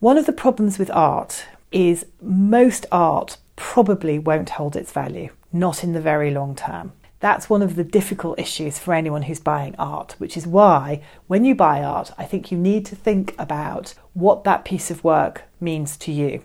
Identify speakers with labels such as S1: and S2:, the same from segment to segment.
S1: One of the problems with art is most art probably won't hold its value, not in the very long term. That's one of the difficult issues for anyone who's buying art, which is why when you buy art, I think you need to think about what that piece of work means to you.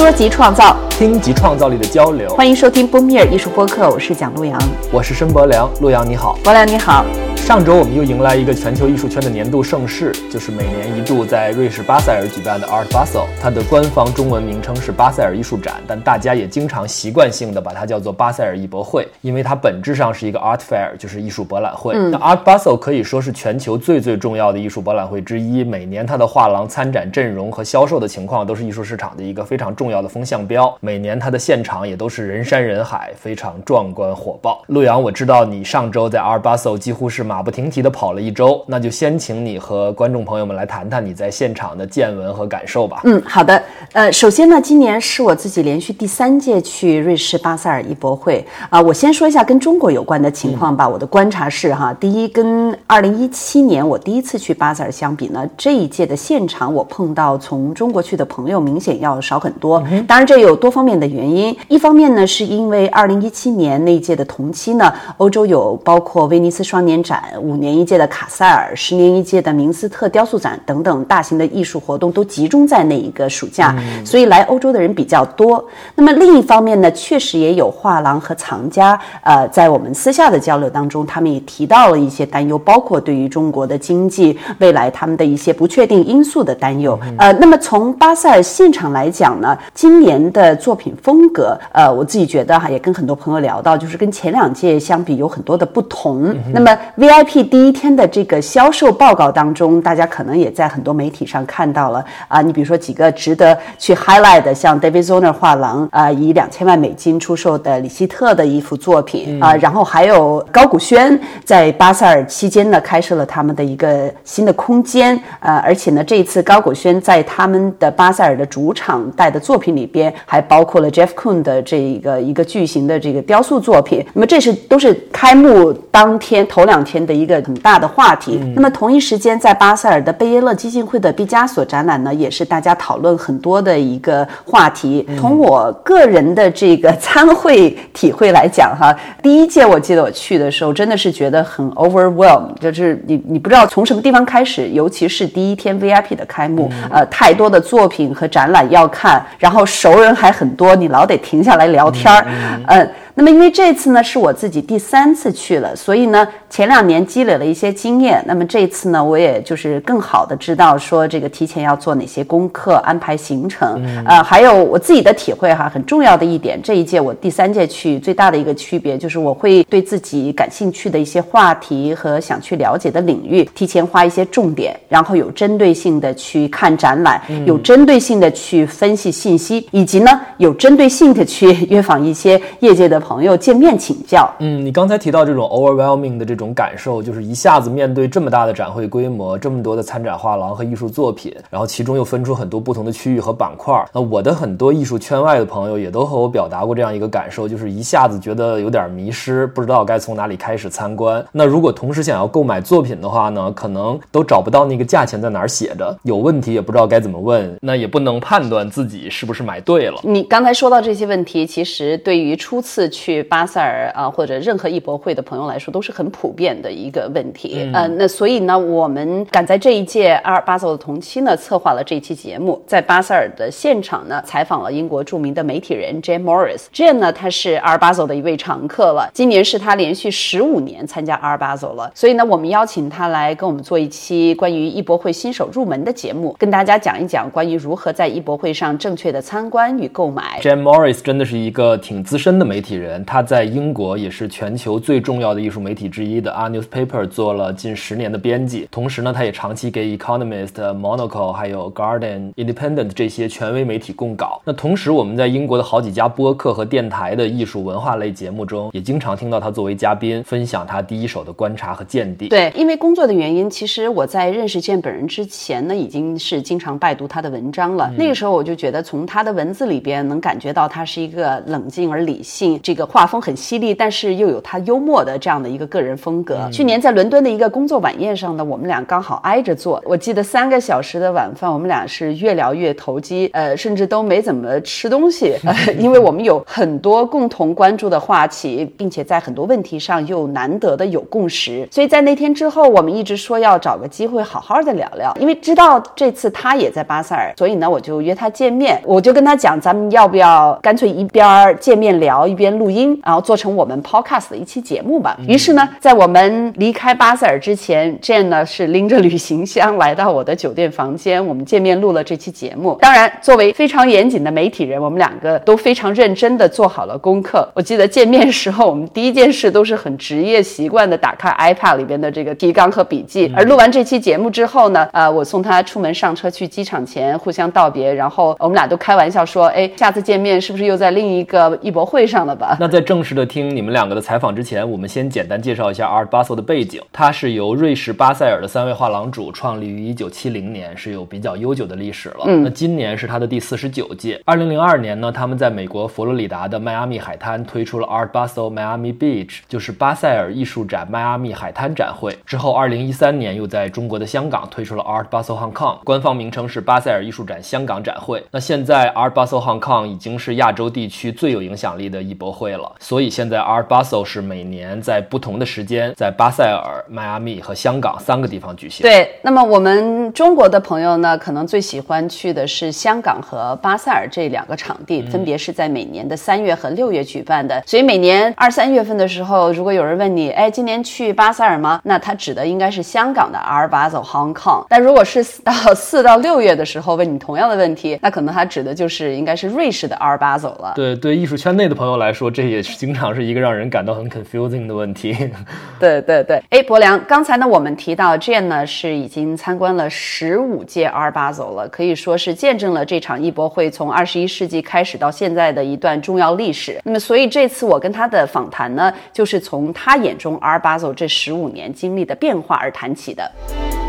S2: 说及创造，
S3: 听及创造力的交流。
S2: 欢迎收听波米尔艺术播客，我是蒋璐阳，
S3: 我是申博良。陆阳你好，
S2: 博良你好。
S3: 上周我们又迎来一个全球艺术圈的年度盛事，就是每年一度在瑞士巴塞尔举办的 Art Basel。它的官方中文名称是巴塞尔艺术展，但大家也经常习惯性的把它叫做巴塞尔艺博会，因为它本质上是一个 Art Fair，就是艺术博览会。那 Art Basel 可以说是全球最最重要的艺术博览会之一，每年它的画廊参展阵容和销售的情况都是艺术市场的一个非常重要的风向标。每年它的现场也都是人山人海，非常壮观火爆。陆阳，我知道你上周在 Art Basel 几乎是马不停蹄的跑了。一周，那就先请你和观众朋友们来谈谈你在现场的见闻和感受吧。
S2: 嗯，好的。呃，首先呢，今年是我自己连续第三届去瑞士巴塞尔艺博会啊。我先说一下跟中国有关的情况吧。我的观察是哈，第一，跟二零一七年我第一次去巴塞尔相比呢，这一届的现场我碰到从中国去的朋友明显要少很多。当然，这有多方面的原因。一方面呢，是因为二零一七年那一届的同期呢，欧洲有包括威尼斯双年展、五年一届的。卡塞尔十年一届的明斯特雕塑展等等大型的艺术活动都集中在那一个暑假，所以来欧洲的人比较多。那么另一方面呢，确实也有画廊和藏家，呃，在我们私下的交流当中，他们也提到了一些担忧，包括对于中国的经济未来他们的一些不确定因素的担忧。呃，那么从巴塞尔现场来讲呢，今年的作品风格，呃，我自己觉得哈，也跟很多朋友聊到，就是跟前两届相比有很多的不同。那么 VIP 第一天的。这个销售报告当中，大家可能也在很多媒体上看到了啊。你比如说几个值得去 highlight 的，像 David Zoner 画廊啊，以两千万美金出售的李希特的一幅作品啊，然后还有高古轩在巴塞尔期间呢，开设了他们的一个新的空间呃，而且呢，这一次高古轩在他们的巴塞尔的主场带的作品里边，还包括了 Jeff Koon 的这个一个巨型的这个雕塑作品。那么这是都是开幕当天头两天的一个很大的。话题。那么同一时间，在巴塞尔的贝耶勒基金会的毕加索展览呢，也是大家讨论很多的一个话题。从我个人的这个参会体会来讲，哈，第一届我记得我去的时候，真的是觉得很 overwhelm，就是你你不知道从什么地方开始，尤其是第一天 VIP 的开幕，呃，太多的作品和展览要看，然后熟人还很多，你老得停下来聊天儿，嗯。那么，因为这次呢是我自己第三次去了，所以呢前两年积累了一些经验。那么这次呢，我也就是更好的知道说这个提前要做哪些功课，安排行程。呃，还有我自己的体会哈，很重要的一点，这一届我第三届去最大的一个区别就是我会对自己感兴趣的一些话题和想去了解的领域提前花一些重点，然后有针对性的去看展览，有针对性的去分析信息，以及呢有针对性的去约访一些业界的。朋友见面请教，
S3: 嗯，你刚才提到这种 overwhelming 的这种感受，就是一下子面对这么大的展会规模，这么多的参展画廊和艺术作品，然后其中又分出很多不同的区域和板块。那我的很多艺术圈外的朋友也都和我表达过这样一个感受，就是一下子觉得有点迷失，不知道该从哪里开始参观。那如果同时想要购买作品的话呢，可能都找不到那个价钱在哪儿写着，有问题也不知道该怎么问，那也不能判断自己是不是买对了。
S2: 你刚才说到这些问题，其实对于初次去。巴塞尔啊，或者任何艺博会的朋友来说，都是很普遍的一个问题。嗯，那所以呢，我们赶在这一届阿尔巴佐的同期呢，策划了这一期节目，在巴塞尔的现场呢，采访了英国著名的媒体人 Jane Morris。Jane 呢，他是阿尔巴佐的一位常客了，今年是他连续十五年参加阿尔巴佐了。所以呢，我们邀请他来跟我们做一期关于艺博会新手入门的节目，跟大家讲一讲关于如何在艺博会上正确的参观与购买。
S3: Jane Morris 真的是一个挺资深的媒体人。人，他在英国也是全球最重要的艺术媒体之一的《R Newspaper》做了近十年的编辑。同时呢，他也长期给《Economist》、《Monaco》还有《Guardian》、《Independent》这些权威媒体供稿。那同时，我们在英国的好几家播客和电台的艺术文化类节目中，也经常听到他作为嘉宾分享他第一手的观察和见地。
S2: 对，因为工作的原因，其实我在认识建本人之前呢，已经是经常拜读他的文章了。那个时候我就觉得，从他的文字里边能感觉到他是一个冷静而理性，这个画风很犀利，但是又有他幽默的这样的一个个人风格。去年在伦敦的一个工作晚宴上呢，我们俩刚好挨着坐，我记得三个小时的晚饭，我们俩是越聊越投机，呃，甚至都没怎么吃东西，呃、因为我们有很多共同关注的话题，并且在很多问题上又难得的有共识，所以在那天之后，我们一直说要找个机会好好的聊。聊，因为知道这次他也在巴塞尔，所以呢，我就约他见面，我就跟他讲，咱们要不要干脆一边见面聊一边录音，然后做成我们 podcast 的一期节目吧。于是呢，在我们离开巴塞尔之前，Jane 呢是拎着旅行箱来到我的酒店房间，我们见面录了这期节目。当然，作为非常严谨的媒体人，我们两个都非常认真的做好了功课。我记得见面时候，我们第一件事都是很职业习惯的打开 iPad 里边的这个提纲和笔记。而录完这期节目之后呢，呃，我送他出门上车去机场前互相道别，然后我们俩都开玩笑说，哎，下次见面是不是又在另一个艺博会上了吧？
S3: 那在正式的听你们两个的采访之前，我们先简单介绍一下 Art Basel 的背景。它是由瑞士巴塞尔的三位画廊主创立于1970年，是有比较悠久的历史了。
S2: 嗯
S3: 那今年是它的第四十九届。2002年呢，他们在美国佛罗里达的迈阿密海滩推出了 Art Basel Miami Beach，就是巴塞尔艺术展迈阿密海滩展会。之后，2013年又在中国的香港推出了 Art Basel Hong Kong，官方名称是巴塞尔艺术展香港展会。那现在 Art Basel Hong Kong 已经是亚洲地区最有影响力的艺博会了，所以现在 Art Basel 是每年在不同的时间在巴塞尔、迈阿密和香港三个地方举行。
S2: 对，那么我们中国的朋友呢，可能最喜欢去的是香港和巴塞尔这两个场地，分别是在每年的三月和六月举办的。所以每年二三月份的时候，如果有人问你，哎，今年去巴塞尔吗？那他指的应该是香港的 Art Basel Hong Kong。但如果是到四到六月的时候问你同样的问题，那可能他指的就是应该是瑞士的 Art Basel 了。
S3: 对对，艺术圈内的朋友来说，这也是经常是一个让人感到很 confusing 的问题。
S2: 对对对，哎，博良，刚才呢我们提到 Jane 呢是已经参观了十五届 Art Basel 了，可以说是见证了这场艺博会从二十一世纪开始到现在的一段重要历史。那么，所以这次我跟他的访谈呢，就是从他眼中 Art Basel 这十五年经历的变化而谈起的。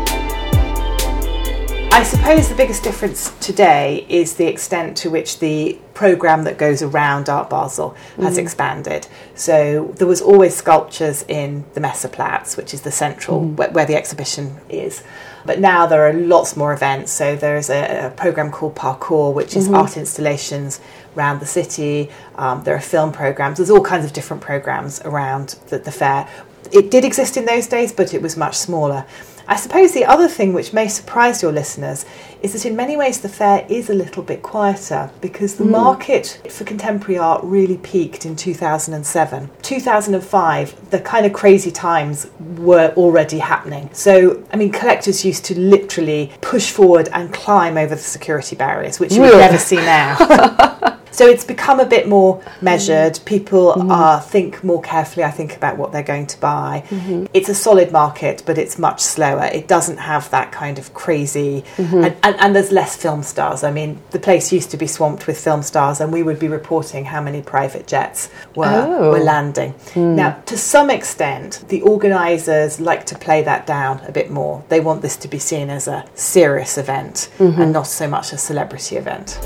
S1: I suppose the biggest difference today is the extent to which the program that goes around Art Basel has mm-hmm. expanded. So there was always sculptures in the Messeplatz, which is the central mm-hmm. where, where the exhibition is. But now there are lots more events. So there's a, a program called Parcours, which is mm-hmm. art installations around the city. Um, there are film programs. There's all kinds of different programs around the, the fair. It did exist in those days, but it was much smaller. I suppose the other thing which may surprise your listeners is that in many ways the fair is a little bit quieter because the hmm. market for contemporary art really peaked in 2007. 2005, the kind of crazy times were already happening. So, I mean, collectors used to literally push forward and climb over the security barriers, which you would never see now. So it's become a bit more measured. Mm-hmm. People uh, think more carefully, I think, about what they're going to buy. Mm-hmm. It's a solid market, but it's much slower. It doesn't have that kind of crazy, and, and, and there's less film stars. I mean, the place used to be swamped with film stars, and we would be reporting how many private jets were,
S2: Oh.
S1: were landing. Mm. Now, to some extent, the organisers like to play that down a bit more. They want this to be seen as a serious event and not so much a celebrity event.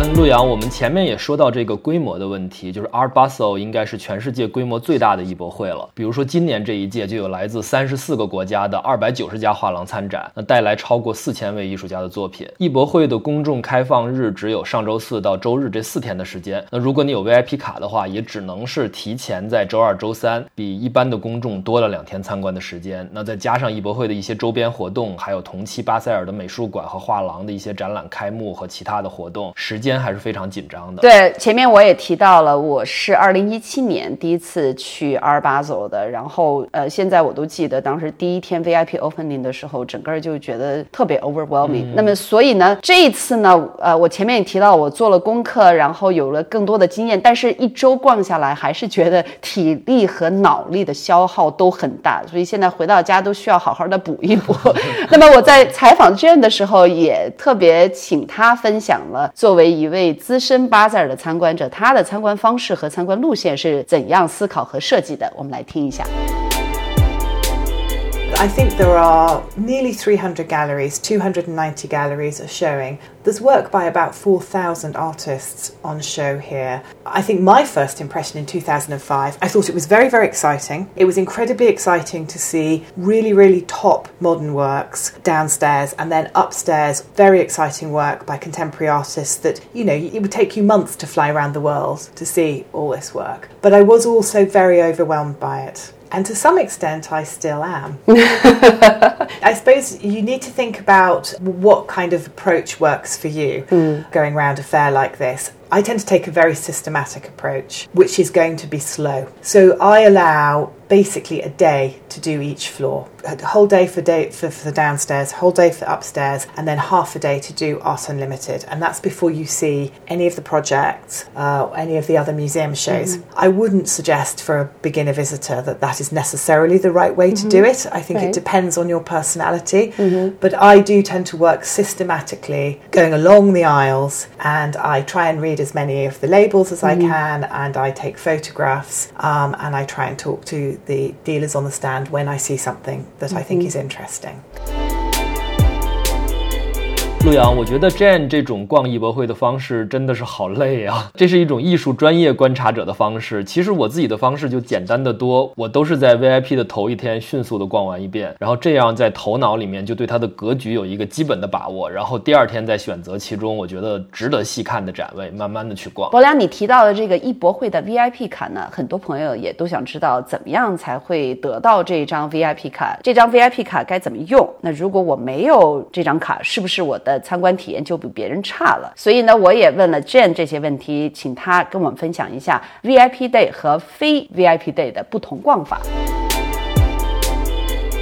S3: 嗯，陆阳，我们前面也说到这个规模的问题，就是 Art Basel 应该是全世界规模最大的艺博会了。比如说今年这一届就有来自三十四个国家的二百九十家画廊参展，那带来超过四千位艺术家的作品。艺博会的公众开放日只有上周四到周日这四天的时间。那如果你有 VIP 卡的话，也只能是提前在周二、周三，比一般的公众多了两天参观的时间。那再加上艺博会的一些周边活动，还有同期巴塞尔的美术馆和画廊的一些展览开幕和其他的活动，时间。间还是非常紧张的。
S2: 对，前面我也提到了，我是二零一七年第一次去 Art Basel 的，然后呃，现在我都记得当时第一天 VIP opening 的时候，整个就觉得特别 overwhelming。那么所以呢，这一次呢，呃，我前面也提到我做了功课，然后有了更多的经验，但是一周逛下来，还是觉得体力和脑力的消耗都很大，所以现在回到家都需要好好的补一补。那么我在采访 Jane 的时候，也特别请他分享了作为一位资深巴塞尔的参观者，他的参观方式和参观路线是怎样思考和设计的。我们来听一下。
S1: I think there are nearly 300 galleries, 290 galleries are showing. There's work by about 4,000 artists on show here. I think my first impression in 2005, I thought it was very, very exciting. It was incredibly exciting to see really, really top modern works downstairs and then upstairs, very exciting work by contemporary artists that, you know, it would take you months to fly around the world to see all this work. But I was also very overwhelmed by it. And to some extent, I still am. I suppose you need to think about what kind of approach works for you mm. going around a fair like this. I tend to take a very systematic approach, which is going to be slow. So I allow basically a day to do each floor. A whole day for day for, for the downstairs, whole day for upstairs, and then half a day to do Art Unlimited. And that's before you see any of the projects, uh, any of the other museum shows. Mm-hmm. I wouldn't suggest for a beginner visitor that that is necessarily the right way to mm-hmm. do it. I think right. it depends on your personality. Mm-hmm. But I do tend to work systematically, going along the aisles, and I try and read read as many of the labels as mm-hmm. I can, and I take photographs, um, and I try and talk to the dealers on the stand when I see something that mm-hmm. I think mm-hmm. is interesting.
S3: 陆阳，我觉得 Jane 这种逛艺博会的方式真的是好累啊！这是一种艺术专业观察者的方式。其实我自己的方式就简单的多，我都是在 VIP 的头一天迅速的逛完一遍，然后这样在头脑里面就对它的格局有一个基本的把握，然后第二天再选择其中我觉得值得细看的展位，慢慢的去逛。
S2: 博良，你提到的这个艺博会的 VIP 卡呢，很多朋友也都想知道怎么样才会得到这张 VIP 卡，这张 VIP 卡该怎么用？那如果我没有这张卡，是不是我的参观体验就比别人差了，所以呢，我也问了 Jane 这些问题，请他跟我们分享一下 VIP Day 和非 VIP Day 的不同逛法。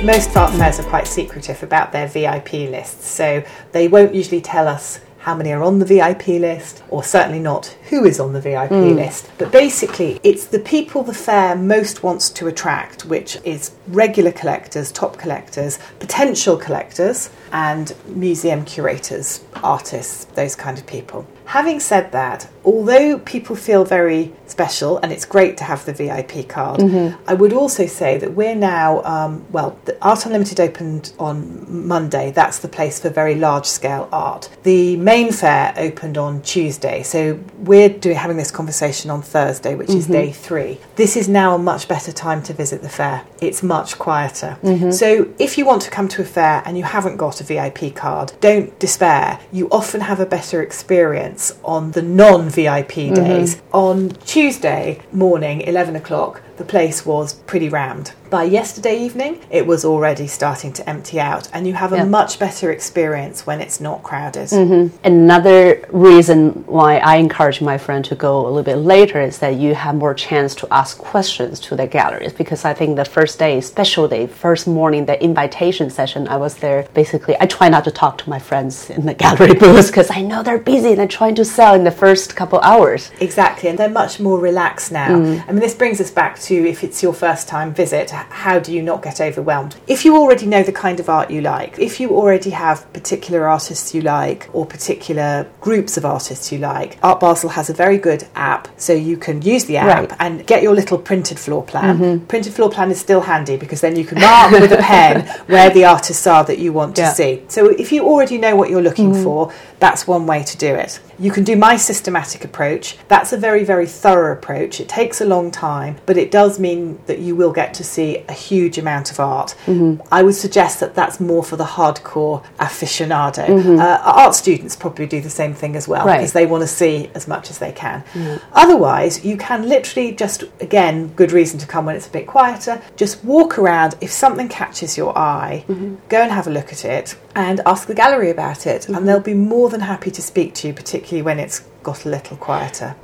S1: Most art fairs are quite secretive about their VIP lists, so they won't usually tell us how many are on the VIP list, or certainly not who is on the VIP mm. list. But basically, it's the people the fair most wants to attract, which is regular collectors, top collectors, potential collectors, and museum curators, artists, those kind of people. Having said that, although people feel very special and it's great to have the VIP card, mm-hmm. I would also say that we're now, um, well, the Art Unlimited opened on Monday. That's the place for very large scale art. The main fair opened on Tuesday. So we're doing, having this conversation on Thursday, which mm-hmm. is day three. This is now a much better time to visit the fair. It's much quieter. Mm-hmm. So if you want to come to a fair and you haven't got a VIP card, don't despair. You often have a better experience on the non VIP days. Mm-hmm. On Tuesday morning, 11 o'clock, the place was pretty rammed. By yesterday evening, it was already starting to empty out, and you have a yeah. much better experience when it's not crowded.
S2: Mm-hmm. Another reason why I encourage my friend to go a little bit later is that you have more chance to ask questions to the galleries because I think the first day, special day, first morning, the invitation session, I was there. Basically, I try not to talk to my friends in the gallery booths because I know they're busy and they're trying to sell in the first couple hours.
S1: Exactly, and they're much more relaxed now. Mm. I mean, this brings us back to if it's your first time visit, how do you not get overwhelmed? If you already know the kind of art you like, if you already have particular artists you like or particular groups of artists you like, Art Basel has a very good app so you can use the app right. and get your little printed floor plan. Mm-hmm. Printed floor plan is still handy because then you can mark with a pen where the artists are that you want to yeah. see. So if you already know what you're looking mm-hmm. for, that's one way to do it. You can do my systematic approach. That's a very, very thorough approach. It takes a long time, but it does mean that you will get to see a huge amount of art. Mm-hmm. I would suggest that that's more for the hardcore aficionado. Mm-hmm. Uh, art students probably do the same thing as well
S2: Right.
S1: because they want to see as much as they can. Mm. Otherwise, you can literally just, again, good reason to come when it's a bit quieter, just walk around. If something catches your eye, mm-hmm. go and have a look at it and ask the gallery about it, and they'll be more than happy to speak to you, particularly when it's got a little quieter.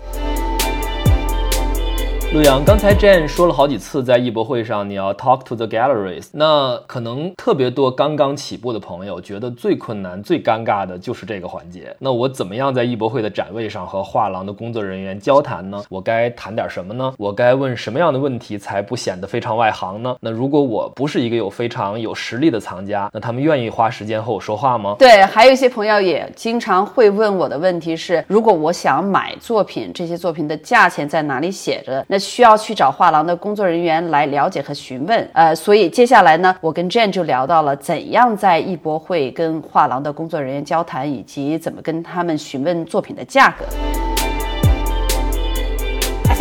S3: 陆阳，刚才 Jane 说了好几次，在艺博会上你要 talk to the galleries。那可能特别多刚刚起步的朋友觉得最困难、最尴尬的就是这个环节。那我怎么样在艺博会的展位上和画廊的工作人员交谈呢？我该谈点什么呢？我该问什么样的问题才不显得非常外行呢？那如果我不是一个有非常有实力的藏家，那他们愿意花时间和我说话吗？
S2: 对，还有一些朋友也经常会问我的问题是：如果我想买作品，这些作品的价钱在哪里写着？那需要去找画廊的工作人员来了解和询问。呃，所以接下来呢，我跟 Jane 就聊到了怎样在艺博会跟画廊的工作人员交谈，以及怎么跟他们询问作品的价格。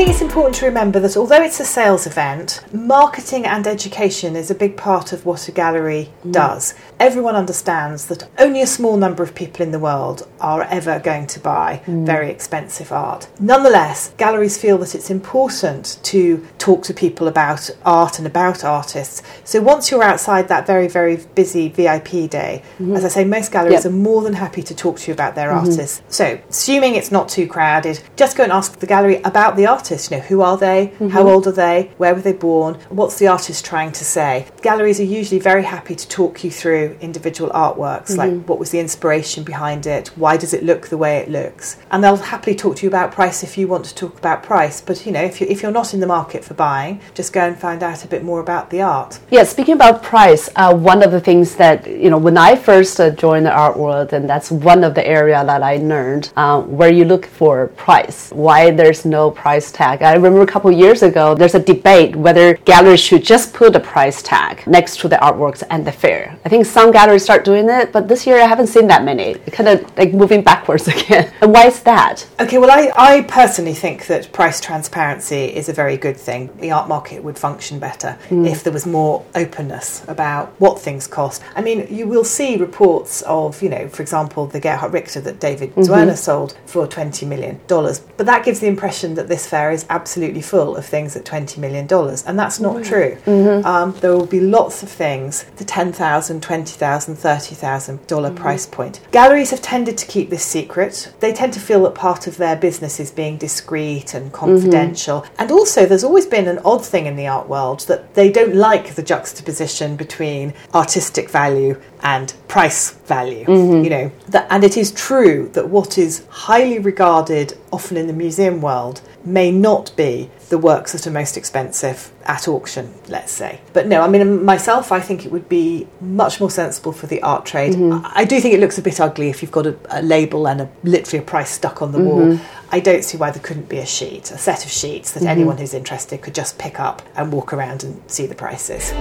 S1: I think it's important to remember that although it's a sales event, marketing and education is a big part of what a gallery mm. does. Everyone understands that only a small number of people in the world are ever going to buy mm. very expensive art. Nonetheless, galleries feel that it's important to talk to people about art and about artists. So once you're outside that very, very busy VIP day, mm-hmm. as I say, most galleries
S2: Yep.
S1: are more than happy to talk to you about their mm-hmm. artists. So, assuming it's not too crowded, just go and ask the gallery about the artist. You know, who are they? How old are they? Where were they born? What's the artist trying to say? Galleries are usually very happy to talk you through individual artworks, like what was the inspiration behind it? Why does it look the way it looks? And they'll happily talk to you about price if you want to talk about price. But you know, if you if you're not in the market for buying, just go and find out a bit more about the art.
S2: Yeah, speaking about price, uh, one of the things that you know when I first uh, joined the art world, and that's one of the area that I learned uh, where you look for price, why there's no price tag. I remember a couple years ago, there's a debate whether galleries should just put a price tag next to the artworks and the fair. I think some galleries start doing it, but this year I haven't seen that many. Kind of like moving backwards again. And why is that?
S1: Okay, well, I, I personally think that price transparency is a very good thing. The art market would function better hmm. if there was more openness about what things cost. I mean, you will see reports of, you know, for example, the Gerhard Richter that David mm-hmm. Zwirner sold for $20 million. But that gives the impression that this fair is absolutely full of things at $20 million. And that's not mm. true. Mm-hmm. Um, there will be lots of things, the $10,000, $20,000, $30,000 mm-hmm. price point. Galleries have tended to keep this secret. They tend to feel that part of their business is being discreet and mm-hmm. confidential. And also, there's always been an odd thing in the art world that they don't like the juxtaposition between artistic value and price value. You know, that, and it is true that what is highly regarded, often in the museum world, may not be the works that are most expensive at auction, let's say. But no, I mean, myself, I think it would be much more sensible for the art trade. Mm-hmm. I, I do think it looks a bit ugly if you've got a, a label and a, literally a price stuck on the wall. Mm-hmm. I don't see why there couldn't be a sheet, a set of sheets that mm-hmm. anyone who's interested could just pick up and walk around and see the prices.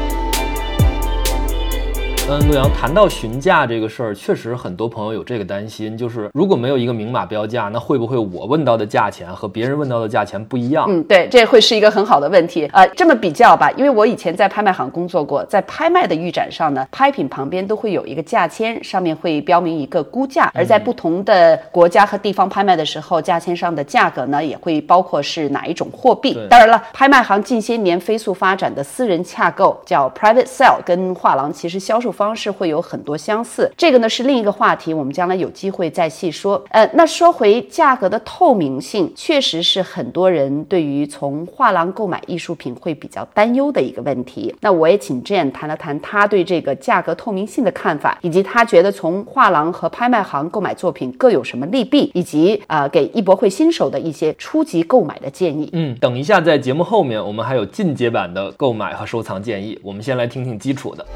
S3: 嗯，陆阳谈到询价这个事儿，确实很多朋友有这个担心，就是如果没有一个明码标价，那会不会我问到的价钱和别人问到的价钱不一样？
S2: 嗯，对，这会是一个很好的问题。呃，这么比较吧，因为我以前在拍卖行工作过，在拍卖的预展上呢，拍品旁边都会有一个价签，上面会标明一个估价。而在不同的国家和地方拍卖的时候，价签上的价格呢，也会包括是哪一种货币。当然了，拍卖行近些年飞速发展的私人洽购，叫 private sale，跟画廊其实销售方式会有很多相似。这个呢是另一个话题，我们将来有机会再细说。呃，那说回价格的透明性，确实是很多人对于从画廊购买艺术品会比较担忧的一个问题。那我也请 Jane 谈了谈他对这个价格透明性的看法，以及他觉得从画廊和拍卖行购买作品各有什么利弊，以及、呃给艺博会新手的一些初级购买的建议。
S3: 嗯，等一下，在节目后面我们还有进阶版的购买和收藏建议。我们先来听听基础的。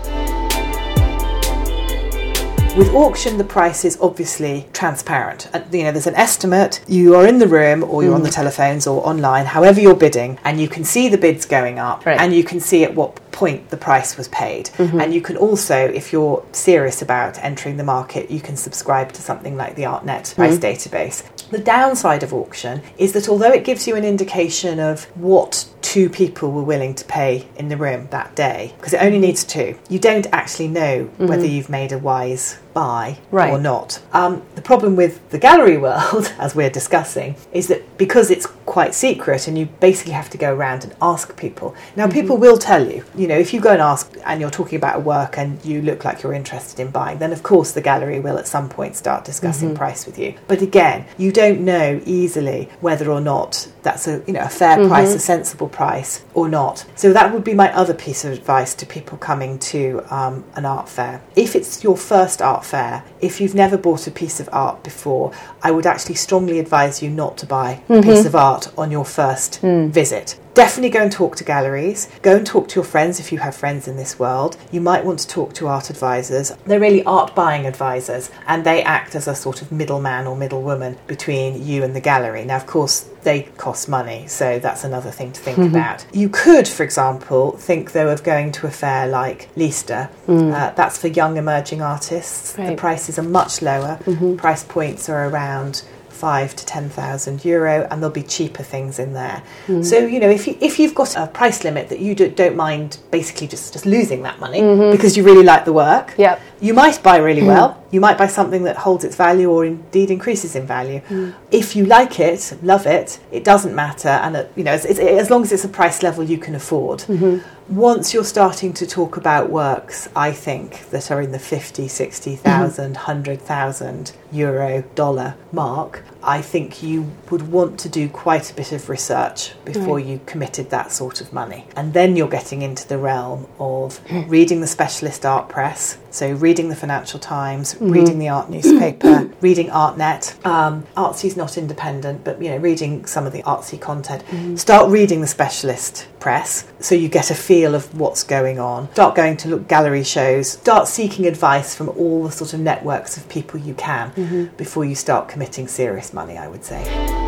S1: With auction, the price is obviously transparent. Uh, You know, there's an estimate. You are in the room, or you're on the mm. telephones, or online, however you're bidding, and you can see the bids going up,
S2: Right.
S1: and you can see at what point the price was paid. Mm-hmm. And you can also, if you're serious about entering the market, you can subscribe to something like the ArtNet mm-hmm. price database. The downside of auction is that although it gives you an indication of what two people were willing to pay in the room that day because it only needs two. You don't actually know mm-hmm. whether you've made a wise buy
S2: Right.
S1: or not. Um, the problem with the gallery world, as we're discussing, is that because it's quite secret and you basically have to go around and ask people. Now, people will tell you, you know, if you go and ask and you're talking about a work and you look like you're interested in buying, then of course the gallery will at some point start discussing price with you. But again, you don't know easily whether or not that's a you know a fair price, a sensible price or not. So that would be my other piece of advice to people coming to um, an art fair. If it's your first art fair, if you've never bought a piece of art before, I would actually strongly advise you not to buy a piece mm-hmm. of art on your first mm. visit. Definitely go and talk to galleries. Go and talk to your friends if you have friends in this world. You might want to talk to art advisors. They're really art buying advisors, and they act as a sort of middleman or middlewoman between you and the gallery. Now, of course, they cost money, so that's another thing to think mm-hmm. about. You could, for example, think though of going to a fair like Liste. Mm. Uh, that's for young emerging artists. The prices are much lower. Mm-hmm. Price points are around five to ten thousand euro, and there'll be cheaper things in there. Hmm. So you know, if you if you've got a price limit that you do, don't mind, basically just just losing that money mm-hmm. because you really like the work.
S2: Yep.
S1: You might buy really hmm. well. You might buy something that holds its value or indeed increases in value. Hmm. If you like it, love it, it doesn't matter, and uh, you know, it's, it's, as long as it's a price level you can afford. Mm-hmm. Once you're starting to talk about works, I think that are in the 50, 60,000, 100,000 mm-hmm. euro dollar mark, I think you would want to do quite a bit of research before you committed that sort of money. And then you're getting into the realm of hmm. reading the specialist art press, so reading the Financial Times, mm-hmm. reading the art newspaper, reading ArtNet. Um, Artsy's not independent, but you know, reading some of the artsy content. Mm-hmm. Start reading the specialist press so you get a feel of what's going on. Start going to look gallery shows. Start seeking advice from all the sort of networks of people you can mm-hmm. before you start committing serious money, I would say.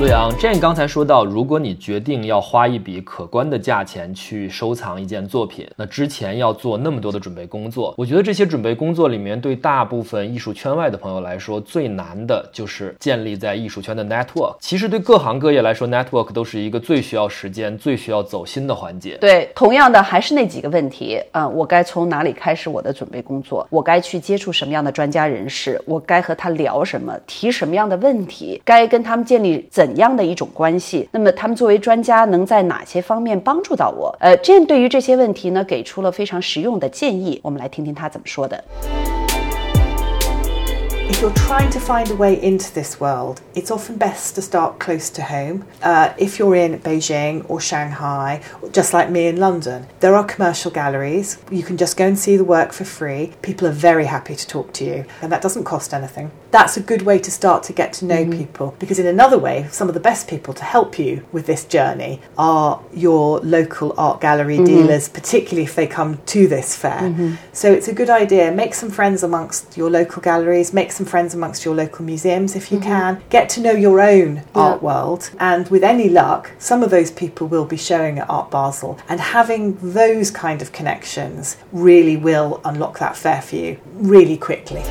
S3: 陆阳，Jane 刚才说到，如果你决定要花一笔可观的价钱去收藏一件作品，那之前要做那么多的准备工作。我觉得这些准备工作里面，对大部分艺术圈外的朋友来说，最难的就是建立在艺术圈的 network。其实对各行各业来说，network 都是一个最需要时间、最需要走心的环节。
S2: 对，同样的还是那几个问题嗯、我该从哪里开始我的准备工作？我该去接触什么样的专家人士？我该和他聊什么？提什么样的问题？该跟他们建立怎样的一种关系？那么他们作为专家能在哪些方面帮助到我？呃，Jane 对于这些问题呢，给出了非常实用的建议。我们来听听他怎么说的。
S1: If you're trying to find a way into this world, it's often best to start close to home. Uh, if you're in Beijing or Shanghai, just like me in London, there are commercial galleries. You can just go and see the work for free. People are very happy to talk to you, and that doesn't cost anything. That's a good way to start to get to know mm-hmm. people because, in another way, some of the best people to help you with this journey are your local art gallery mm-hmm. dealers, particularly if they come to this fair. Mm-hmm. So it's a good idea. Make some friends amongst your local galleries, make some friends amongst your local museums if you can. Get to know your own art world, and with any luck, some of those people will be showing at Art Basel. And having those kind of connections really will unlock that fair for you really quickly.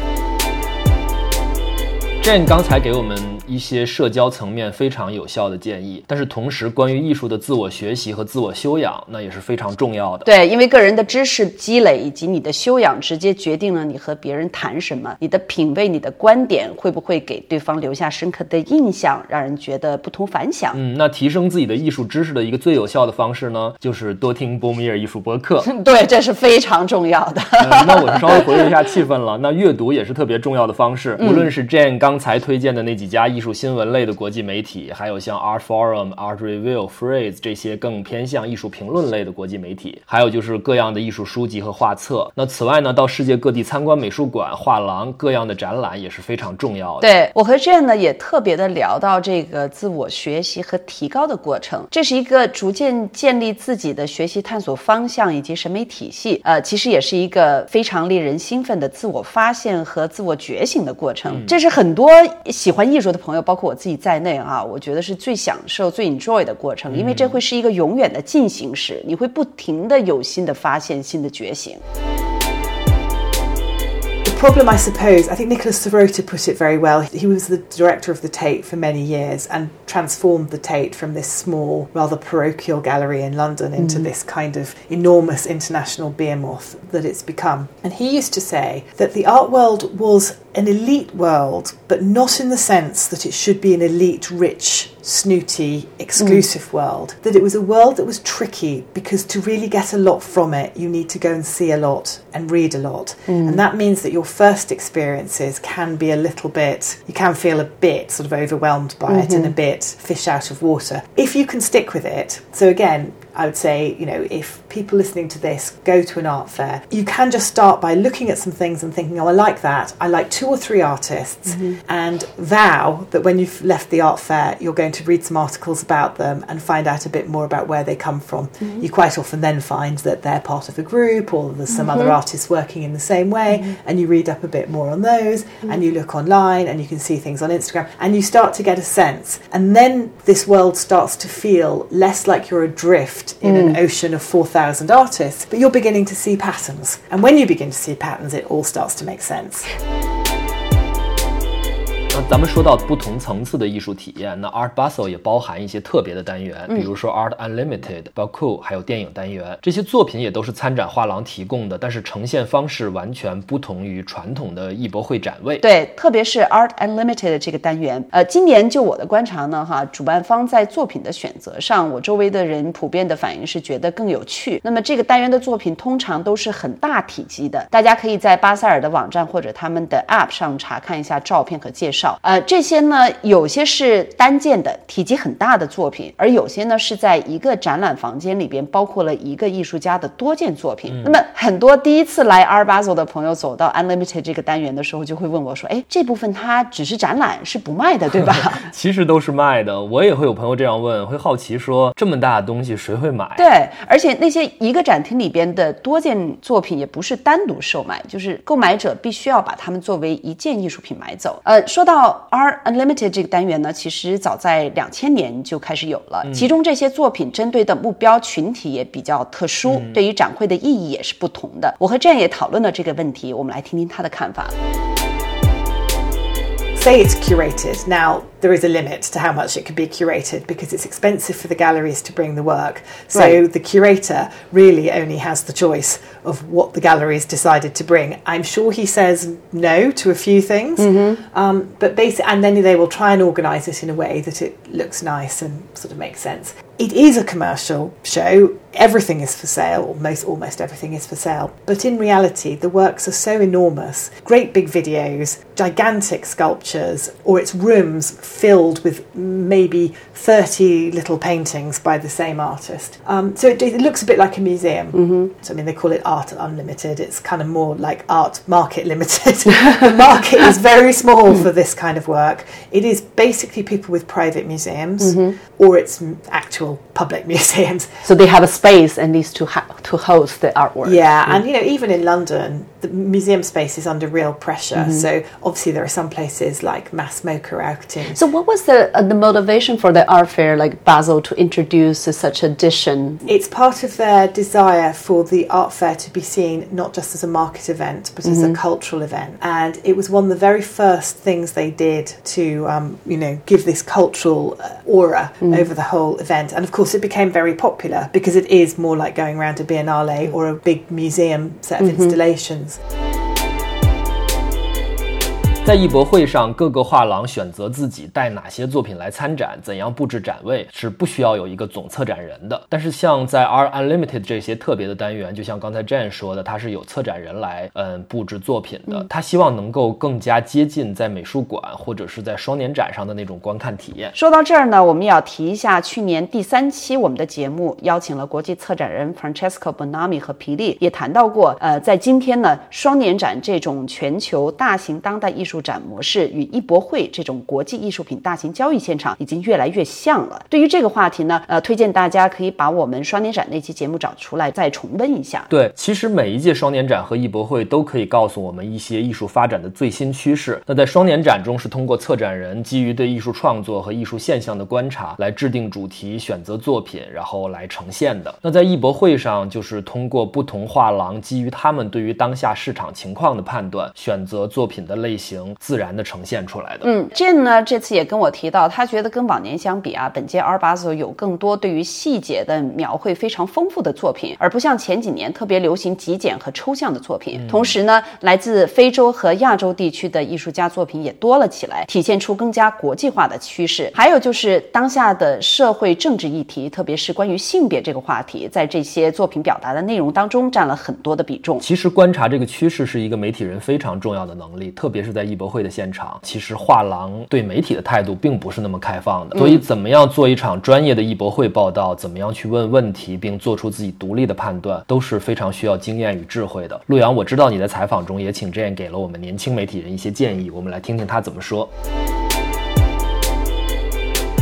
S3: Jane 刚才给我们一些社交层面非常有效的建议，但是同时关于艺术的自我学习和自我修养，那也是非常重要的。
S2: 对，因为个人的知识积累以及你的修养，直接决定了你和别人谈什么，你的品味、你的观点会不会给对方留下深刻的印象，让人觉得不同凡响。
S3: 嗯，那提升自己的艺术知识的一个最有效的方式呢，就是多听波米尔艺术播客。
S2: 对，这是非常重要的。
S3: 呃那我是稍微活跃一下气氛了。那阅读也是特别重要的方式，无论是 Jane 刚才推荐的那几家艺术新闻类的国际媒体，还有像 Art Forum、Art Review、Phrase 这些更偏向艺术评论类的国际媒体，还有就是各样的艺术书籍和画册。那此外呢，到世界各地参观美术馆、画廊，各样的展览也是非常重要的。
S2: 对我和 Jane 呢也特别的聊到这个自我学习和提高的过程，这是一个逐渐建立自己的学习探索方向以及审美体系，呃，其实也是一个非常令人兴奋的自我发现和自我觉醒的过程。这是很多喜欢艺术的朋友，包括我自己在内啊，我觉得是最享受、最 enjoy 的过程，因为这会是一个永远的进行时，你会不停的有新的发现、新的觉醒。
S1: Problem, I suppose, I think Nicholas Serota put it very well. He was the director of the Tate for many years and transformed the Tate from this small, rather parochial gallery in London into mm. this kind of enormous international behemoth that it's become. And he used to say that the art world was an elite world, but not in the sense that it should be an elite, rich, snooty, exclusive mm. world. That it was a world that was tricky because to really get a lot from it, you need to go and see a lot and read a lot. Mm. And that means that your first experiences can be a little bit, you can feel a bit sort of overwhelmed by mm-hmm. it and a mm-hmm. bit fish out of water. If you can stick with it, so again, I would say, you know, if people listening to this go to an art fair, you can just start by looking at some things and thinking, oh, I like that. I like two or three artists, mm-hmm. and vow that when you've left the art fair, you're going to read some articles about them and find out a bit more about where they come from. Mm-hmm. You quite often then find that they're part of a group or there's some mm-hmm. other artists working in the same way, mm-hmm. and you read up a bit more on those, mm-hmm. and you look online and you can see things on Instagram, and you start to get a sense. And then this world starts to feel less like you're adrift in mm. an ocean of 4,000 artists, but you're beginning to see patterns. And when you begin to see patterns, it all starts to make sense.
S3: 咱们说到不同层次的艺术体验，那 Art Basel 也包含一些特别的单元，比如说 Art Unlimited、包括还有电影单元。这些作品也都是参展画廊提供的，但是呈现方式完全不同于传统的艺博会展位。
S2: 对，特别是 Art Unlimited 这个单元，呃，今年就我的观察呢，哈，主办方在作品的选择上，我周围的人普遍的反应是觉得更有趣。那么这个单元的作品通常都是很大体积的，大家可以在巴塞尔的网站或者他们的 App 上查看一下照片和介绍。呃，这些呢，有些是单件的体积很大的作品，而有些呢是在一个展览房间里边，包括了一个艺术家的多件作品。那么很多第一次来 Art Basel 的朋友走到 Unlimited 这个单元的时候，就会问我说：“哎，这部分它只是展览，是不卖的，对吧？”
S3: 其实都是卖的。我也会有朋友这样问，会好奇说：“这么大的东西谁会买？”
S2: 对，而且那些一个展厅里边的多件作品也不是单独售卖，就是购买者必须要把它们作为一件艺术品买走。呃，说到。Art Unlimited 这个单元呢，其实早在两千年就开始有了。其中这些作品针对的目标群体也比较特殊，对于展会的意义也是不同的。我和 Jane 也讨论了这个问题，我们来听听他的看法。
S1: Say it's curated. Now, there is a limit to how much it can be curated because it's expensive for the galleries to bring the work. So right. the curator really only has the choice of what the galleries decided to bring. I'm sure he says no to a few things, mm-hmm. um, but basically, and then they will try and organise it in a way that it looks nice and sort of makes sense. It is a commercial show. Everything is for sale, almost almost everything is for sale. But in reality, the works are so enormous. Great big videos, gigantic sculptures, or it's rooms filled with maybe 30 little paintings by the same artist. Um, so it, it, looks a bit like a museum. Mm-hmm. So I mean, they call it art unlimited. It's kind of more like art market limited. the market is very small for this kind of work. It is basically people with private museums, mm-hmm. or it's actual public museums.
S2: So they have a space and needs to ha- to host the artwork.
S1: Yeah, mm. and you know even in London, the museum space is under real pressure. Mm-hmm. So obviously there are some places like Mass MoCA Acting.
S2: So what was the uh, the motivation for the art fair like Basel to introduce such addition?
S1: It's part of their desire for the art fair to be seen not just as a market event but mm-hmm. as a mm-hmm. cultural event. And it was one of the very first things they did to um, you know give this cultural uh, aura mm. over the whole event. And of course it became very popular because it is more like going around a biennale or a big museum set of mm-hmm. installations.
S3: 在艺博会上，各个画廊选择自己带哪些作品来参展，怎样布置展位，是不需要有一个总策展人的。但是像在 Art Unlimited 这些特别的单元，就像刚才 Jane 说的，它是有策展人来嗯布置作品的。他希望能够更加接近在美术馆或者是在双年展上的那种观看体验。
S2: 说到这儿呢，我们也要提一下，去年第三期我们的节目邀请了国际策展人 Francesco Bonami 和皮利，也谈到过，呃，在今天呢，双年展这种全球大型当代艺术。展模式与艺博会这种国际艺术品大型交易现场已经越来越像了。对于这个话题呢，呃，推荐大家可以把我们双年展那期节目找出来再重温一下。
S3: 对，其实每一届双年展和艺博会都可以告诉我们一些艺术发展的最新趋势。那在双年展中，是通过策展人基于对艺术创作和艺术现象的观察来制定主题、选择作品，然后来呈现的。那在艺博会上，就是通过不同画廊基于他们对于当下市场情况的判断，选择作品的类型，自然的呈现出来的。
S2: 嗯，Jane 呢这次也跟我提到，他觉得跟往年相比啊，本届 Art Basel 有更多对于细节的描绘非常丰富的作品，而不像前几年特别流行极简和抽象的作品。同时呢，来自非洲和亚洲地区的艺术家作品也多了起来，体现出更加国际化的趋势。还有就是当下的社会政治议题，特别是关于性别这个话题，在这些作品表达的内容当中占了很多的比重。
S3: 其实观察这个趋势是一个媒体人非常重要的能力，特别是在艺博会的现场，其实画廊对媒体的态度并不是那么开放的。所以，怎么样做一场专业的艺博会报道，怎么样去问问题，并做出自己独立的判断，都是非常需要经验与智慧的。陆阳，我知道你在采访中也请 Jane 给了我们年轻媒体人一些建议，我们来听听他怎么说。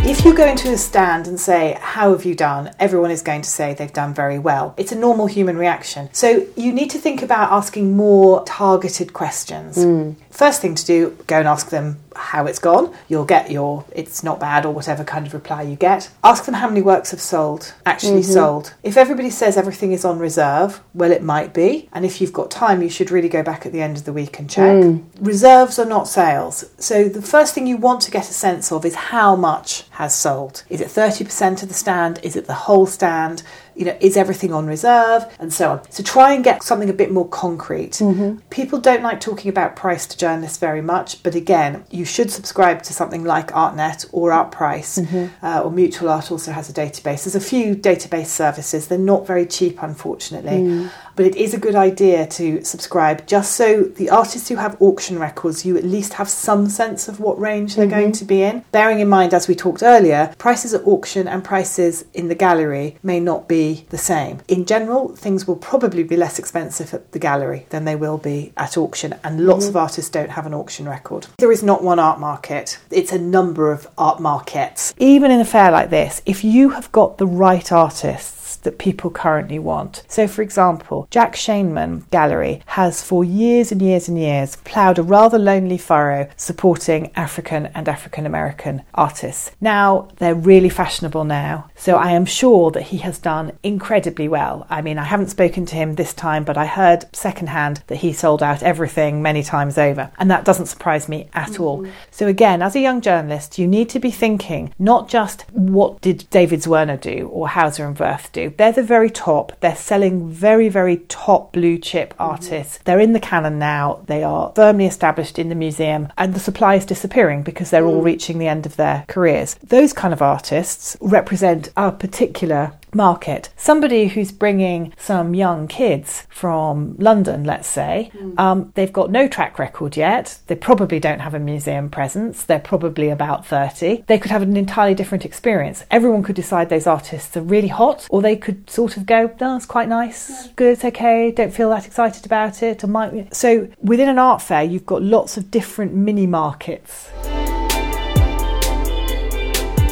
S1: If you go into a stand and say, How have you done? everyone is going to say they've done very well. It's a normal human reaction. So you need to think about asking more targeted questions. Hmm. First thing to do, go and ask them how it's gone. You'll get your it's not bad or whatever kind of reply you get. Ask them how many works have sold, actually mm-hmm. sold. If everybody says everything is on reserve, well, it might be. And if you've got time, you should really go back at the end of the week and check. Mm. Reserves are not sales. So the first thing you want to get a sense of is how much has sold. Is it 30% of the stand? Is it the whole stand? You know, is everything on reserve? And so on. So try and get something a bit more concrete. Mm-hmm. People don't like talking about price to journalists very much, but again, you should subscribe to something like ArtNet or ArtPrice, mm-hmm. uh, or Mutual Art also has a database. There's a few database services. They're not very cheap, unfortunately. Mm. But it is a good idea to subscribe just so the artists who have auction records, you at least have some sense of what range they're going mm-hmm. to be in. Bearing in mind, as we talked earlier, prices at auction and prices in the gallery may not be the same. In general, things will probably be less expensive at the gallery than they will be at auction, and lots mm-hmm. of artists don't have an auction record. There is not one art market, it's a number of art markets. Even in a fair like this, if you have got the right artists, that people currently want. So, for example, Jack Shainman Gallery has for years and years and years ploughed a rather lonely furrow supporting African and African American artists. Now, they're really fashionable now, so I am sure that he has done incredibly well. I mean, I haven't spoken to him this time, but I heard secondhand that he sold out everything many times over, and that doesn't surprise me at all. Mm-hmm. So, again, as a young journalist, you need to be thinking not just what did David Zwirner do or Hauser and Wirth do. They're the very top. They're selling very, very top blue chip mm-hmm. artists. They're in the canon now. They are firmly established in the museum, and the supply is disappearing because they're all mm. reaching the end of their careers. Those kind of artists represent a particular market. Somebody who's bringing some young kids from London, let's say, um, they've got no track record yet. They probably don't have a museum presence. They're probably about 30. They could have an entirely different experience. Everyone could decide those artists are really hot, or they could sort of go, oh, it's quite nice, good, okay, don't feel that excited about it. Or might... So within an art fair, you've got lots of different mini markets.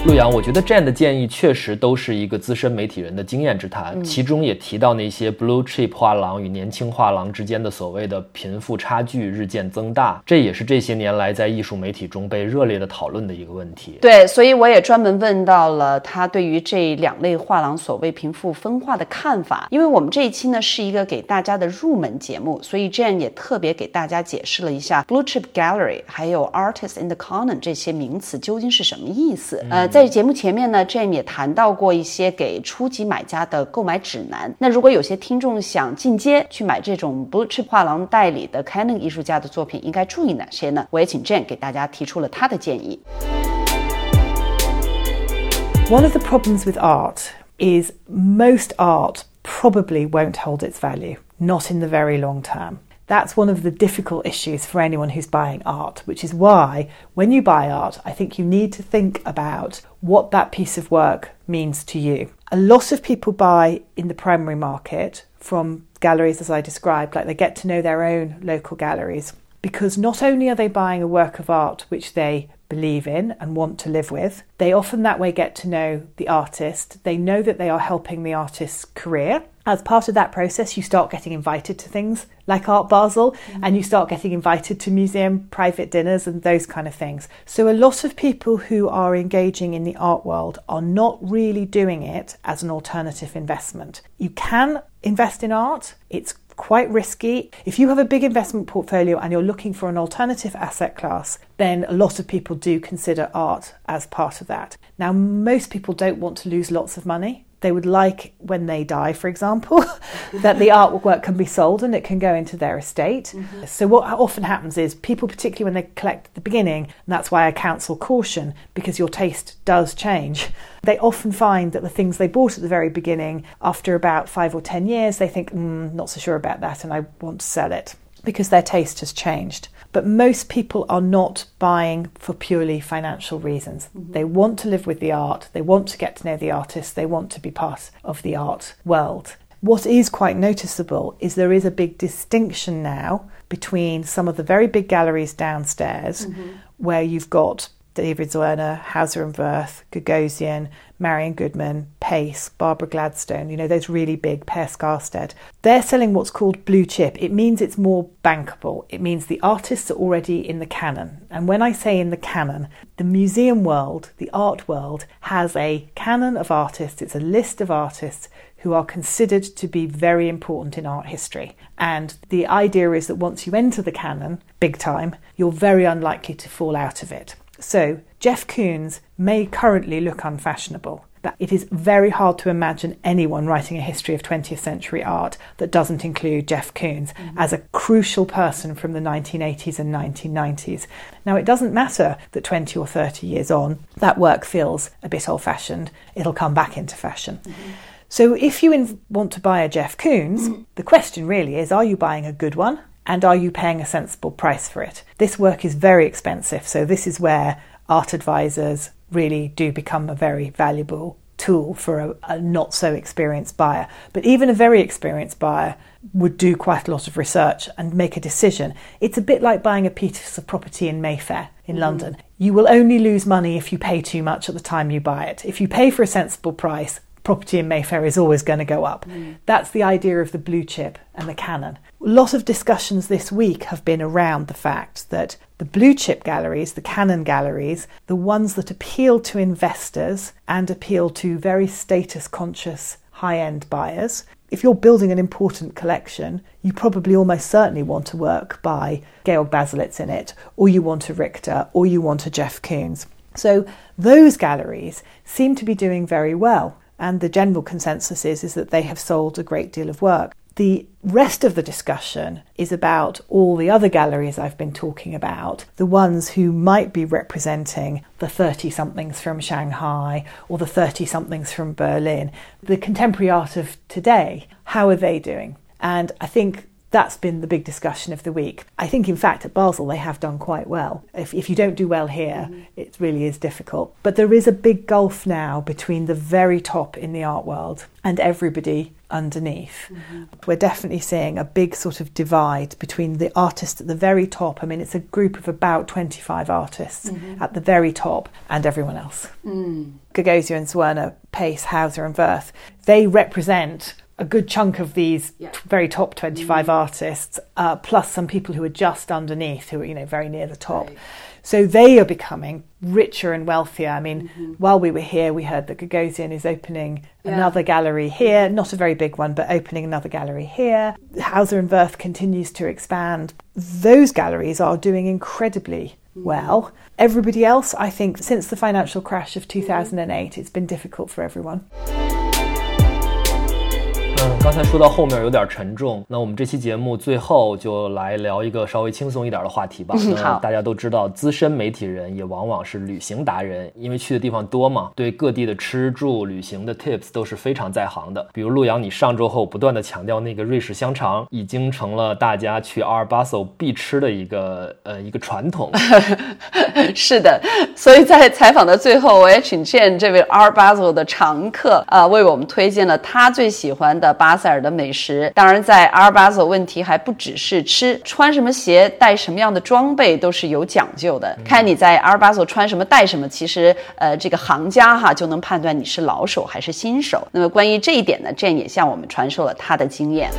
S3: 陆阳，我觉得 Jane 的建议确实都是一个资深媒体人的经验之谈，其中也提到那些 blue chip 画廊与年轻画廊之间的所谓的贫富差距日渐增大，这也是这些年来在艺术媒体中被热烈的讨论的一个问题。
S2: 对，所以我也专门问到了他对于这两类画廊所谓贫富分化的看法。因为我们这一期呢是一个给大家的入门节目，所以 Jane 也特别给大家解释了一下 blue chip gallery 还有 artist in the canon 这些名词究竟是什么意思。呃，在节目前面呢，Jane 也谈到过一些给初级买家的购买指南。那如果有些听众想进阶去买这种 blue chip 画廊代理的 canon 艺术家的作品，应该注意哪些呢？我也请 Jane 给大家提出了他的建议。
S1: One of the problems with art is most art probably won't hold its value, not in the very long term. That's one of the difficult issues for anyone who's buying art, which is why when you buy art, I think you need to think about what that piece of work means to you. A lot of people buy in the primary market from galleries, as I described, like they get to know their own local galleries because not only are they buying a work of art which they believe in and want to live with, they often that way get to know the artist. They know that they are helping the artist's career. As part of that process, you start getting invited to things like Art Basel mm-hmm. and you start getting invited to museum private dinners and those kind of things. So, a lot of people who are engaging in the art world are not really doing it as an alternative investment. You can invest in art, it's quite risky. If you have a big investment portfolio and you're looking for an alternative asset class, then a lot of people do consider art as part of that. Now, most people don't want to lose lots of money. They would like, when they die, for example, that the artwork can be sold and it can go into their estate. Mm-hmm. So, what often happens is people, particularly when they collect at the beginning, and that's why I counsel caution because your taste does change, they often find that the things they bought at the very beginning, after about five or ten years, they think, mm, not so sure about that and I want to sell it because their taste has changed. But most people are not buying for purely financial reasons. Mm-hmm. They want to live with the art, they want to get to know the artist, they want to be part of the art world. What is quite noticeable is there is a big distinction now between some of the very big galleries downstairs, mm-hmm. where you've got David Zwirner, Hauser and Wirth, Gagosian, Marian Goodman, Pace, Barbara Gladstone, you know, those really big, Per Skarstedt. They're selling what's called blue chip. It means it's more bankable. It means the artists are already in the canon. And when I say in the canon, the museum world, the art world, has a canon of artists. It's a list of artists who are considered to be very important in art history. And the idea is that once you enter the canon, big time, you're very unlikely to fall out of it. So, Jeff Koons may currently look unfashionable, but it is very hard to imagine anyone writing a history of 20th century art that doesn't include Jeff Koons mm-hmm. as a crucial person from the 1980s and 1990s. Now, it doesn't matter that 20 or 30 years on, that work feels a bit old fashioned, it'll come back into fashion. Mm-hmm. So, if you want to buy a Jeff Koons, mm-hmm. the question really is are you buying a good one? And are you paying a sensible price for it? This work is very expensive, so this is where art advisors really do become a very valuable tool for a, a, not so experienced buyer. But even a very experienced buyer would do quite a lot of research and make a decision. It's a bit like buying a piece of property in Mayfair in mm. London. You will only lose money if you pay too much at the time you buy it. If you pay for a sensible price, property in Mayfair is always going to go up. Mm. That's the idea of the blue chip and the canon. A lot of discussions this week have been around the fact that the blue chip galleries, the canon galleries, the ones that appeal to investors and appeal to very status conscious high end buyers, if you're building an important collection, you probably almost certainly want to work by Georg Baselitz in it, or you want a Richter, or you want a Jeff Koons. So those galleries seem to be doing very well and the general consensus is, is that they have sold a great deal of work. The rest of the discussion is about all the other galleries I've been talking about, the ones who might be representing the 30 somethings from Shanghai or the 30 somethings from Berlin. The contemporary art of today, how are they doing? And I think that's been the big discussion of the week. I think, in fact, at Basel they have done quite well. If, if you don't do well here, mm-hmm. it really is difficult. But there is a big gulf now between the very top in the art world and everybody underneath. Mm-hmm. We're definitely seeing a big sort of divide between the artists at the very top. I mean, it's a group of about 25 artists mm-hmm. at the very top and everyone else. Mm. Gagosian, Zwirner, Pace, Hauser, and Wirth, they represent a good chunk of these yeah. t- very top 25 mm. artists, uh, plus some people who are just underneath, who are, you know, very near the top. Right. So they are becoming richer and wealthier. I mean, mm-hmm. while we were here, we heard that Gagosian is opening yeah. another gallery here, not a very big one, but opening another gallery here. Hauser and Wirth continues to expand. Those galleries are doing incredibly mm-hmm. well. Everybody else, I think, since the financial crash of 2008, mm-hmm. it's been difficult for everyone.
S3: 嗯，刚才说到后面有点沉重，那我们这期节目最后就来聊一个稍微轻松一点的话题吧。
S2: 好，
S3: 大家都知道，资深媒体人也往往是旅行达人，因为去的地方多嘛，对各地的吃住旅行的 tips 都是非常在行的。比如陆阳，你上周后不断的强调那个瑞士香肠，已经成了大家去阿尔巴索必吃的一个呃一个传统。
S2: 是的，所以在采访的最后，我也请见这位阿尔巴索的常客啊，为我们推荐了他最喜欢的巴。巴塞尔的美食。当然，在阿尔巴索，问题还不只是吃，穿什么鞋、带什么样的装备都是有讲究的。看你在阿尔巴索穿什么、带什么，其实呃，这个行家哈就能判断你是老手还是新手。那么关于这一点呢，Jane 也向我们传授了他的经验。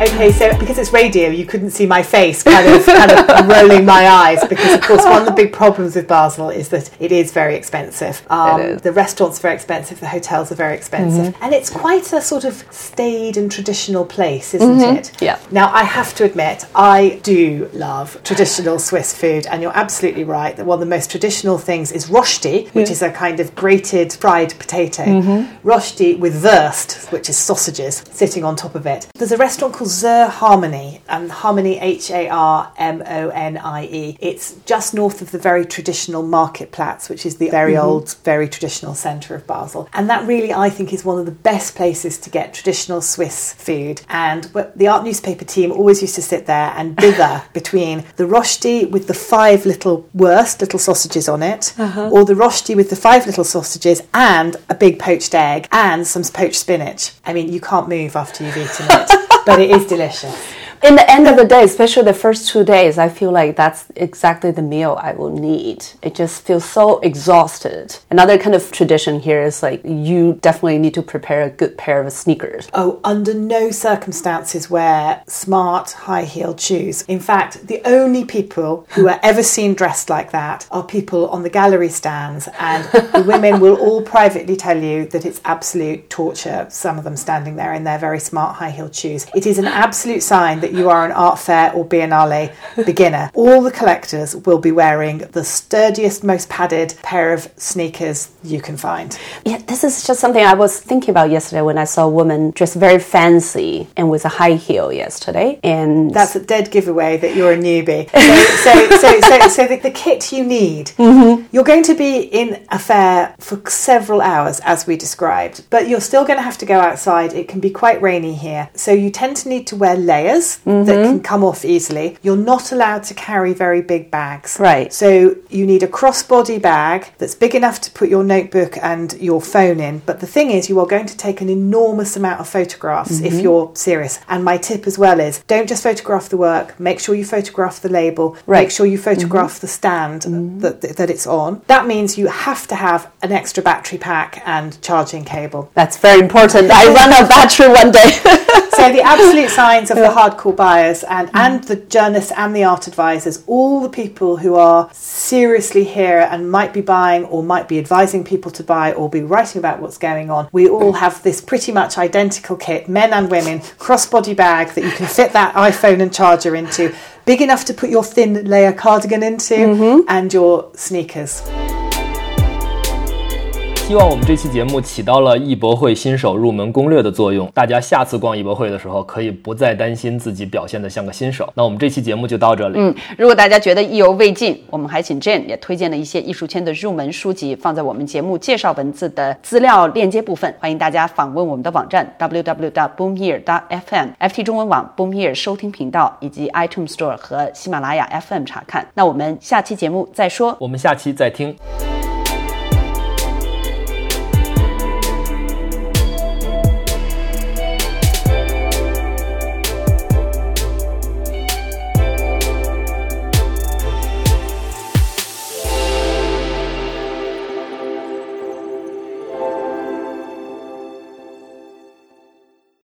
S1: Okay, so because it's radio, you couldn't see my face kind of, kind of rolling my eyes because, of course, one of the big problems with Basel is that it is very expensive. Um,
S2: is.
S1: The restaurants are very expensive, the hotels are very expensive, and it's quite a sort of staid and traditional place, isn't it?
S2: Yeah.
S1: Now, I have to admit, I do love traditional Swiss food, and you're absolutely right that one of the most traditional things is rosti, which is a kind of grated fried potato. Mm-hmm. Rosti with Wurst, which is sausages, sitting on top of it. There's a restaurant called Zur Harmonie, and Harmony H A R M O N I E. It's just north of the very traditional Marktplatz, which is the very mm-hmm. old, very traditional centre of Basel. And that really, I think, is one of the best places to get traditional Swiss food. And the art newspaper team always used to sit there and dither between the rosti with the five little Wurst little sausages on it, uh-huh. or the rosti with the five little sausages and a big poached egg and some poached spinach. I mean, you can't move after you've eaten it, but it is delicious.
S2: In the end of the day, especially the first two days, I feel like that's exactly the meal I will need. It just feels so exhausted. Another kind of tradition here is like you definitely need to prepare a good pair of sneakers.
S1: Oh, under no circumstances wear smart high heeled shoes. In fact, the only people who are ever seen dressed like that are people on the gallery stands, and the women will all privately tell you that it's absolute torture, some of them standing there in their very smart high heeled shoes. It is an absolute sign that you are an art fair or biennale beginner. All the collectors will be wearing the sturdiest, most padded pair of sneakers you can find.
S2: Yeah, this is just something I was thinking about yesterday when I saw a woman dressed very fancy and with a high heel yesterday. And
S1: That's a dead giveaway that you're a newbie. So, so, so, so, so the, the kit you need, mm-hmm. you're going to be in a fair for several hours, as we described, but you're still going to have to go outside. It can be quite rainy here. So you tend to need to wear layers that can mm-hmm. come off easily. You're not allowed to carry very big bags.
S2: Right.
S1: So you need a crossbody bag that's big enough to put your notebook and your phone in. But the thing is, you are going to take an enormous amount of photographs if mm-hmm. you're serious. And my tip as well is don't just photograph the work, make sure you photograph the label,
S2: Right.
S1: make sure you photograph mm-hmm. the stand that, that it's on. That means you have to have an extra battery pack and charging cable.
S2: that's very important. I ran out of battery one day.
S1: So the absolute signs of the hardcore buyers and, mm. and the journalists and the art advisors, all the people who are seriously here and might be buying or might be advising people to buy or be writing about what's going on, we all have this pretty much identical kit, men and women, crossbody bag that you can fit that iPhone and charger into, big enough to put your thin layer cardigan into, mm-hmm. and your sneakers.
S3: 希望我们这期节目起到了艺博会新手入门攻略的作用，大家下次逛艺博会的时候可以不再担心自己表现得像个新手。那我们这期节目就到这里。
S2: 嗯，如果大家觉得意犹未尽，我们还请 Jane 也推荐了一些艺术圈的入门书籍，放在我们节目介绍文字的资料链接部分。欢迎大家访问我们的网站 www.boomhere.fm、FT 中文网 Boomhere 收听频道以及 iTunes Store 和喜马拉雅 FM 查看。那我们下期节目再说。
S3: 我们下期再听。